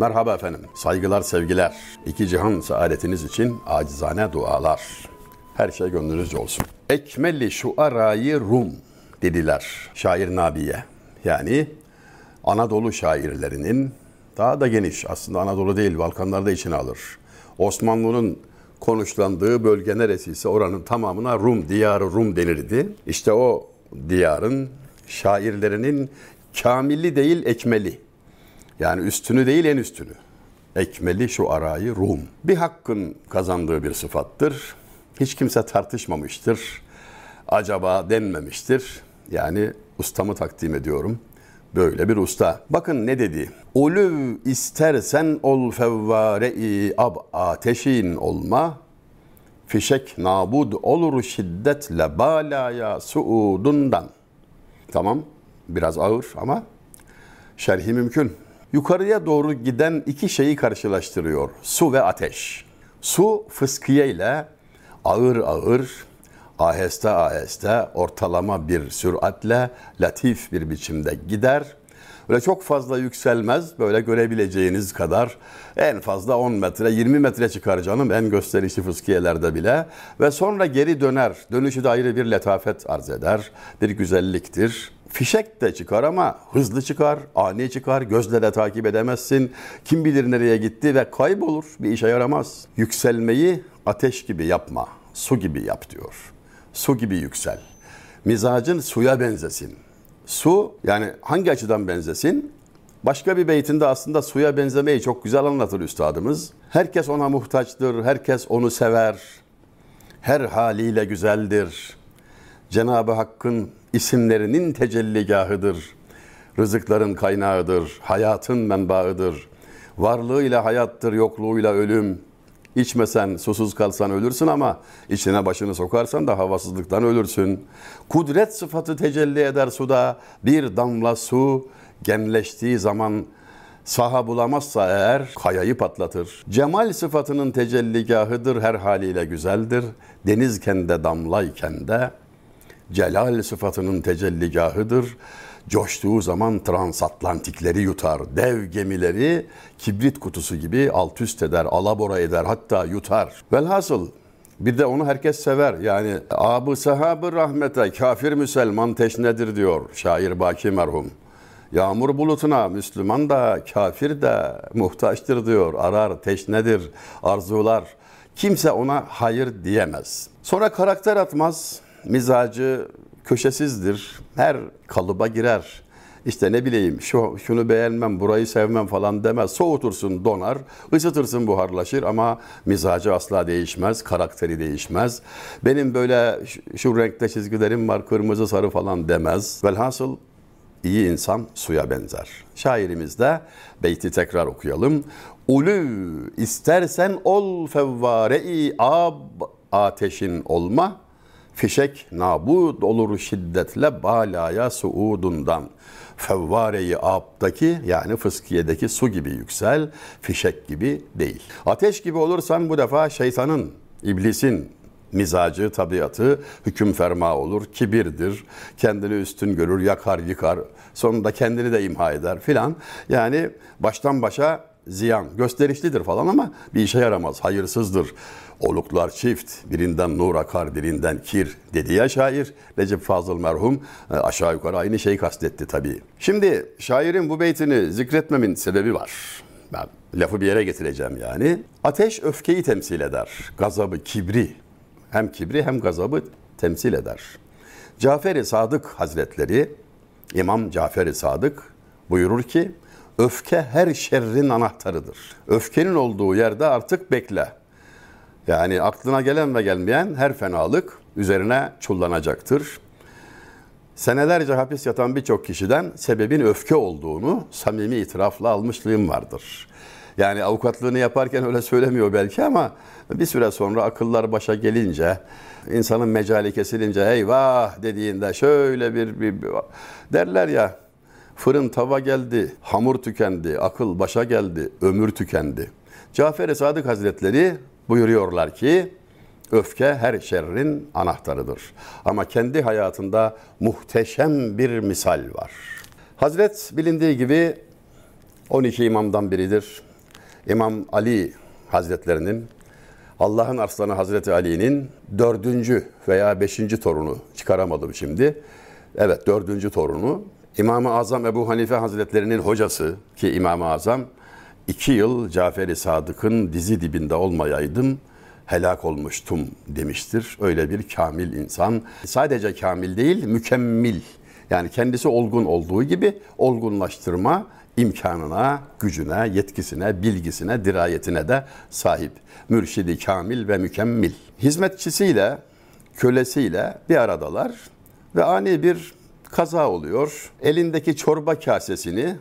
Merhaba efendim. Saygılar, sevgiler. İki cihan saadetiniz için acizane dualar. Her şey gönlünüzce olsun. Ekmeli şu arayı Rum dediler şair Nabiye. Yani Anadolu şairlerinin daha da geniş aslında Anadolu değil Balkanlarda içine alır. Osmanlı'nın konuşlandığı bölge neresiyse oranın tamamına Rum, diyarı Rum denirdi. İşte o diyarın şairlerinin kamili değil ekmeli. Yani üstünü değil en üstünü. Ekmeli şu arayı Rum. Bir hakkın kazandığı bir sıfattır. Hiç kimse tartışmamıştır. Acaba denmemiştir. Yani ustamı takdim ediyorum. Böyle bir usta. Bakın ne dedi? Ulu istersen ol fevvare-i ab ateşin olma. Fişek nabud olur şiddetle balaya suudundan. Tamam biraz ağır ama şerhi mümkün. Yukarıya doğru giden iki şeyi karşılaştırıyor. Su ve ateş. Su fıskiye ile ağır ağır, aheste aheste, ortalama bir süratle, latif bir biçimde gider. Böyle çok fazla yükselmez. Böyle görebileceğiniz kadar en fazla 10 metre, 20 metre çıkar canım en gösterişli fıskiyelerde bile. Ve sonra geri döner. Dönüşü de ayrı bir letafet arz eder. Bir güzelliktir. Fişek de çıkar ama hızlı çıkar, ani çıkar, gözle de takip edemezsin. Kim bilir nereye gitti ve kaybolur, bir işe yaramaz. Yükselmeyi ateş gibi yapma, su gibi yap diyor. Su gibi yüksel. Mizacın suya benzesin. Su yani hangi açıdan benzesin? Başka bir beytinde aslında suya benzemeyi çok güzel anlatır üstadımız. Herkes ona muhtaçtır, herkes onu sever. Her haliyle güzeldir. Cenab-ı Hakk'ın isimlerinin tecelligahıdır. Rızıkların kaynağıdır, hayatın menbaıdır. Varlığıyla hayattır, yokluğuyla ölüm. İçmesen, susuz kalsan ölürsün ama içine başını sokarsan da havasızlıktan ölürsün. Kudret sıfatı tecelli eder suda. Bir damla su genleştiği zaman saha bulamazsa eğer kayayı patlatır. Cemal sıfatının tecelligahıdır, her haliyle güzeldir. Denizken de damlayken de celal sıfatının tecelligahıdır. Coştuğu zaman transatlantikleri yutar. Dev gemileri kibrit kutusu gibi alt üst eder, alabora eder hatta yutar. Velhasıl bir de onu herkes sever. Yani abı sahabı rahmete kafir Müslüman teşnedir diyor şair Baki merhum. Yağmur bulutuna Müslüman da kafir de muhtaçtır diyor. Arar, teşnedir, arzular. Kimse ona hayır diyemez. Sonra karakter atmaz, mizacı köşesizdir. Her kalıba girer. İşte ne bileyim şu şunu beğenmem, burayı sevmem falan demez. Soğutursun, donar, ısıtırsın, buharlaşır ama mizacı asla değişmez, karakteri değişmez. Benim böyle şu, renkte çizgilerim var, kırmızı, sarı falan demez. Velhasıl iyi insan suya benzer. Şairimizde beyti tekrar okuyalım. Ulu istersen ol fevvare-i ab ateşin olma, fişek nabud olur şiddetle balaya suudundan. Fevvare-i abdaki yani fıskiyedeki su gibi yüksel, fişek gibi değil. Ateş gibi olursan bu defa şeytanın, iblisin, mizacı, tabiatı hüküm ferma olur, kibirdir, kendini üstün görür, yakar, yıkar, sonunda kendini de imha eder filan. Yani baştan başa ziyan, gösterişlidir falan ama bir işe yaramaz, hayırsızdır. Oluklar çift, birinden nur akar, birinden kir dedi ya şair. Recep Fazıl merhum e, aşağı yukarı aynı şeyi kastetti tabii. Şimdi şairin bu beytini zikretmemin sebebi var. Ben lafı bir yere getireceğim yani. Ateş öfkeyi temsil eder, gazabı, kibri. Hem kibri hem gazabı temsil eder. Cafer-i Sadık Hazretleri, İmam Cafer-i Sadık buyurur ki, öfke her şerrin anahtarıdır. Öfkenin olduğu yerde artık bekle. Yani aklına gelen ve gelmeyen her fenalık üzerine çullanacaktır. Senelerce hapis yatan birçok kişiden sebebin öfke olduğunu samimi itirafla almışlığım vardır. Yani avukatlığını yaparken öyle söylemiyor belki ama bir süre sonra akıllar başa gelince, insanın mecali kesilince eyvah dediğinde şöyle bir, bir, bir derler ya fırın tava geldi, hamur tükendi, akıl başa geldi, ömür tükendi. Cafer-i Sadık Hazretleri buyuruyorlar ki öfke her şerrin anahtarıdır. Ama kendi hayatında muhteşem bir misal var. Hazret bilindiği gibi 12 imamdan biridir. İmam Ali Hazretlerinin Allah'ın arslanı Hazreti Ali'nin dördüncü veya beşinci torunu çıkaramadım şimdi. Evet dördüncü torunu. İmam-ı Azam Ebu Hanife Hazretlerinin hocası ki İmam-ı Azam iki yıl Cafer-i Sadık'ın dizi dibinde olmayaydım helak olmuştum demiştir. Öyle bir kamil insan. Sadece kamil değil mükemmel. Yani kendisi olgun olduğu gibi olgunlaştırma imkanına, gücüne, yetkisine, bilgisine, dirayetine de sahip. Mürşidi kamil ve mükemmel. Hizmetçisiyle, kölesiyle bir aradalar ve ani bir kaza oluyor. Elindeki çorba kasesini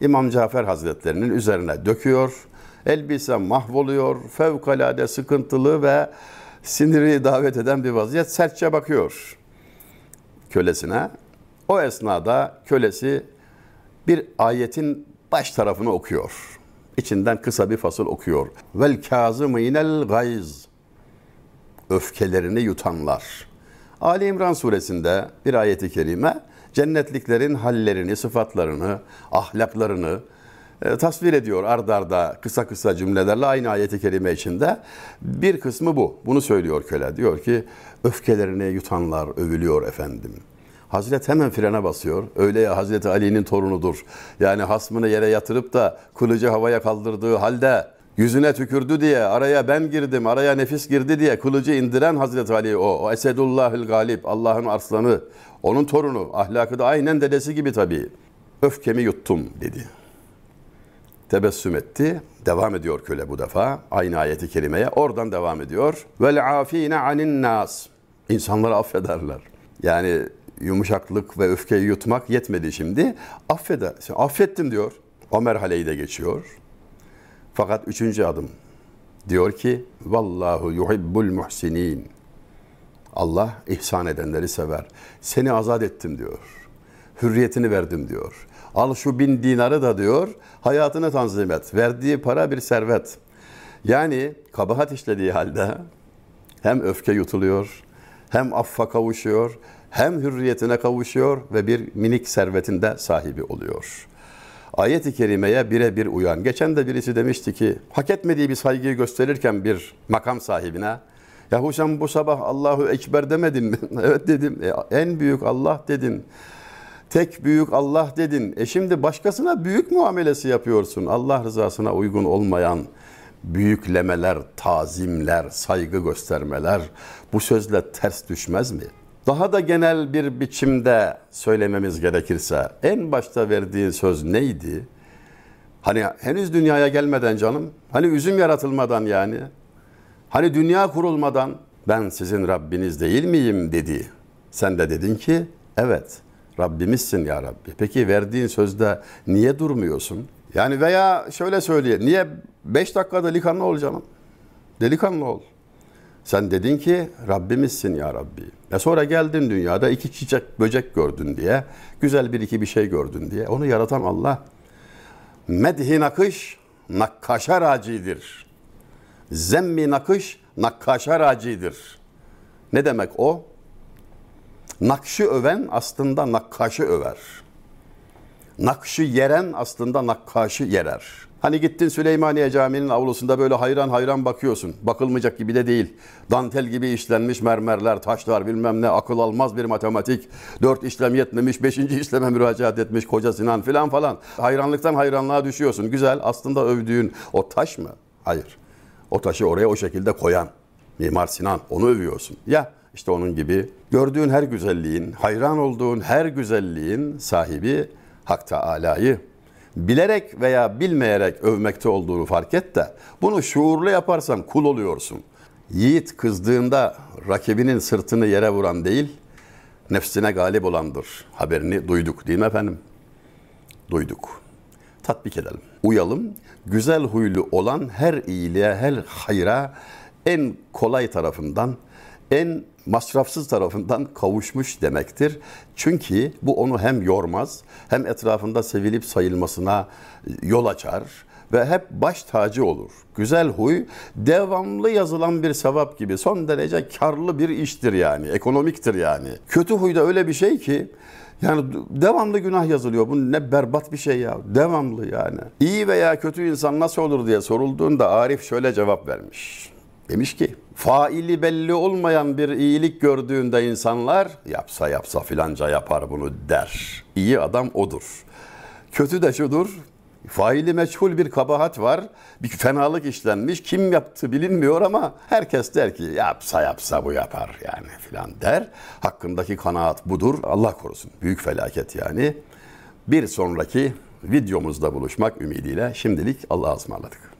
İmam Cafer Hazretlerinin üzerine döküyor. Elbise mahvoluyor. Fevkalade sıkıntılı ve siniri davet eden bir vaziyet. Sertçe bakıyor kölesine. O esnada kölesi bir ayetin baş tarafını okuyor. İçinden kısa bir fasıl okuyor. Vel kazımînel gayz. Öfkelerini yutanlar. Ali İmran suresinde bir ayeti kerime cennetliklerin hallerini, sıfatlarını, ahlaklarını e, tasvir ediyor ard arda kısa kısa cümlelerle aynı ayeti kerime içinde. Bir kısmı bu. Bunu söylüyor köle. Diyor ki öfkelerini yutanlar övülüyor efendim. Hazret hemen frene basıyor. Öyle ya Hazreti Ali'nin torunudur. Yani hasmını yere yatırıp da kılıcı havaya kaldırdığı halde yüzüne tükürdü diye araya ben girdim, araya nefis girdi diye kılıcı indiren Hazreti Ali o. O Esedullahil Galip, Allah'ın arslanı. Onun torunu. Ahlakı da aynen dedesi gibi tabii. Öfkemi yuttum dedi. Tebessüm etti. Devam ediyor köle bu defa. Aynı ayeti kerimeye. Oradan devam ediyor. Vel afine anin nas. İnsanları affederler. Yani yumuşaklık ve öfkeyi yutmak yetmedi şimdi. Affeder. Affettim diyor. O merhaleyi de geçiyor. Fakat üçüncü adım diyor ki Vallahu yuhibbul muhsinin. Allah ihsan edenleri sever. Seni azat ettim diyor. Hürriyetini verdim diyor. Al şu bin dinarı da diyor, hayatını tanzim et. Verdiği para bir servet. Yani kabahat işlediği halde hem öfke yutuluyor, hem affa kavuşuyor, hem hürriyetine kavuşuyor ve bir minik servetinde sahibi oluyor. Ayet-i kerimeye birebir uyan. Geçen de birisi demişti ki hak etmediği bir saygıyı gösterirken bir makam sahibine Yahu sen bu sabah Allahu Ekber demedin mi? evet dedim. E, en büyük Allah dedin. Tek büyük Allah dedin. E şimdi başkasına büyük muamelesi yapıyorsun. Allah rızasına uygun olmayan büyüklemeler, tazimler, saygı göstermeler bu sözle ters düşmez mi? Daha da genel bir biçimde söylememiz gerekirse en başta verdiğin söz neydi? Hani henüz dünyaya gelmeden canım, hani üzüm yaratılmadan yani, hani dünya kurulmadan ben sizin Rabbiniz değil miyim dedi. Sen de dedin ki evet Rabbimizsin ya Rabbi. Peki verdiğin sözde niye durmuyorsun? Yani veya şöyle söyleye niye 5 dakika delikanlı ol canım? Delikanlı ol. Sen dedin ki Rabbimizsin ya Rabbi. E sonra geldin dünyada iki çiçek böcek gördün diye, güzel bir iki bir şey gördün diye. Onu yaratan Allah. Medhi nakış nakkaşa racidir. Zemmi nakış nakkaşa racidir. Ne demek o? Nakşı öven aslında nakkaşı över. Nakşı yeren aslında nakkaşı yerer. Hani gittin Süleymaniye Camii'nin avlusunda böyle hayran hayran bakıyorsun. Bakılmayacak gibi de değil. Dantel gibi işlenmiş mermerler, taşlar bilmem ne akıl almaz bir matematik. Dört işlem yetmemiş, beşinci işleme müracaat etmiş koca Sinan filan falan. Hayranlıktan hayranlığa düşüyorsun. Güzel aslında övdüğün o taş mı? Hayır. O taşı oraya o şekilde koyan Mimar Sinan onu övüyorsun. Ya işte onun gibi gördüğün her güzelliğin, hayran olduğun her güzelliğin sahibi Hak Teala'yı bilerek veya bilmeyerek övmekte olduğunu fark et de bunu şuurlu yaparsan kul oluyorsun. Yiğit kızdığında rakibinin sırtını yere vuran değil, nefsine galip olandır. Haberini duyduk değil mi efendim? Duyduk. Tatbik edelim. Uyalım. Güzel huylu olan her iyiliğe, her hayra en kolay tarafından, en masrafsız tarafından kavuşmuş demektir. Çünkü bu onu hem yormaz hem etrafında sevilip sayılmasına yol açar ve hep baş tacı olur. Güzel huy devamlı yazılan bir sevap gibi son derece karlı bir iştir yani, ekonomiktir yani. Kötü huy da öyle bir şey ki yani devamlı günah yazılıyor. Bu ne berbat bir şey ya. Devamlı yani. İyi veya kötü insan nasıl olur diye sorulduğunda Arif şöyle cevap vermiş. Demiş ki faili belli olmayan bir iyilik gördüğünde insanlar yapsa yapsa filanca yapar bunu der. İyi adam odur. Kötü de şudur. Faili meçhul bir kabahat var. Bir fenalık işlenmiş. Kim yaptı bilinmiyor ama herkes der ki yapsa yapsa bu yapar yani filan der. Hakkındaki kanaat budur. Allah korusun. Büyük felaket yani. Bir sonraki videomuzda buluşmak ümidiyle şimdilik Allah'a ısmarladık.